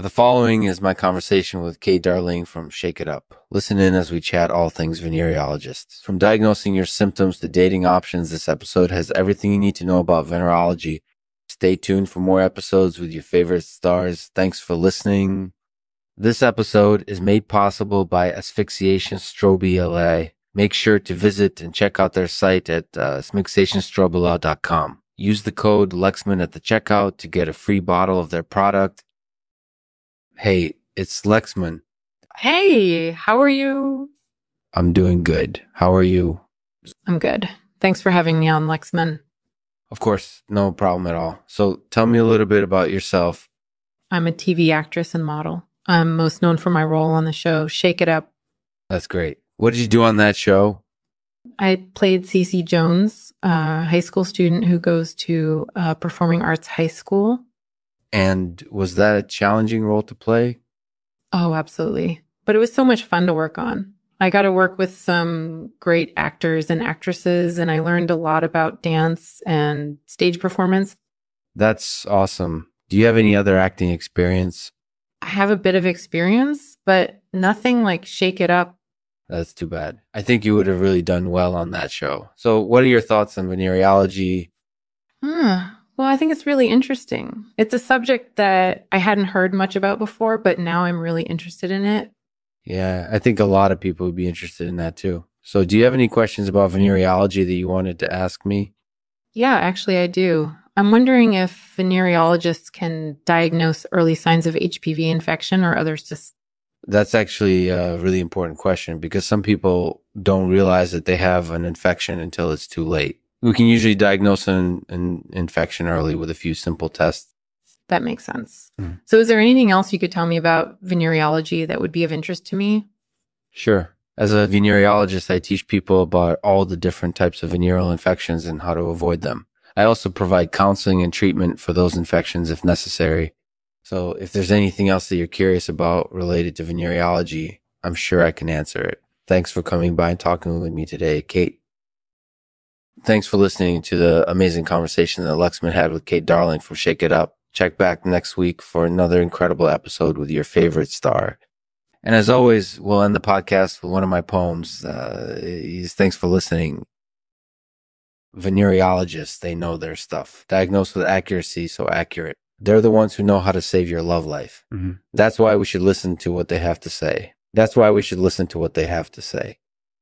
The following is my conversation with Kate Darling from Shake It Up. Listen in as we chat all things venereologists. From diagnosing your symptoms to dating options, this episode has everything you need to know about venereology. Stay tuned for more episodes with your favorite stars. Thanks for listening. This episode is made possible by Asphyxiation Strobe LA. Make sure to visit and check out their site at uh, asphyxiationstrobela.com. Use the code Lexman at the checkout to get a free bottle of their product Hey, it's Lexman. Hey, how are you? I'm doing good. How are you? I'm good. Thanks for having me on, Lexman. Of course, no problem at all. So tell me a little bit about yourself. I'm a TV actress and model. I'm most known for my role on the show Shake It Up. That's great. What did you do on that show? I played Cece Jones, a high school student who goes to a performing arts high school and was that a challenging role to play? Oh, absolutely. But it was so much fun to work on. I got to work with some great actors and actresses, and I learned a lot about dance and stage performance. That's awesome. Do you have any other acting experience? I have a bit of experience, but nothing like Shake It Up. That's too bad. I think you would have really done well on that show. So, what are your thoughts on venereology? Hmm. Well, I think it's really interesting. It's a subject that I hadn't heard much about before, but now I'm really interested in it. Yeah, I think a lot of people would be interested in that too. So, do you have any questions about venereology that you wanted to ask me? Yeah, actually, I do. I'm wondering if venereologists can diagnose early signs of HPV infection or others just. That's actually a really important question because some people don't realize that they have an infection until it's too late. We can usually diagnose an, an infection early with a few simple tests. That makes sense. Mm. So, is there anything else you could tell me about venereology that would be of interest to me? Sure. As a venereologist, I teach people about all the different types of venereal infections and how to avoid them. I also provide counseling and treatment for those infections if necessary. So, if there's anything else that you're curious about related to venereology, I'm sure I can answer it. Thanks for coming by and talking with me today, Kate. Thanks for listening to the amazing conversation that Lexman had with Kate Darling from Shake It Up. Check back next week for another incredible episode with your favorite star. And as always, we'll end the podcast with one of my poems. Uh, thanks for listening. Venereologists, they know their stuff. Diagnosed with accuracy, so accurate. They're the ones who know how to save your love life. Mm-hmm. That's why we should listen to what they have to say. That's why we should listen to what they have to say.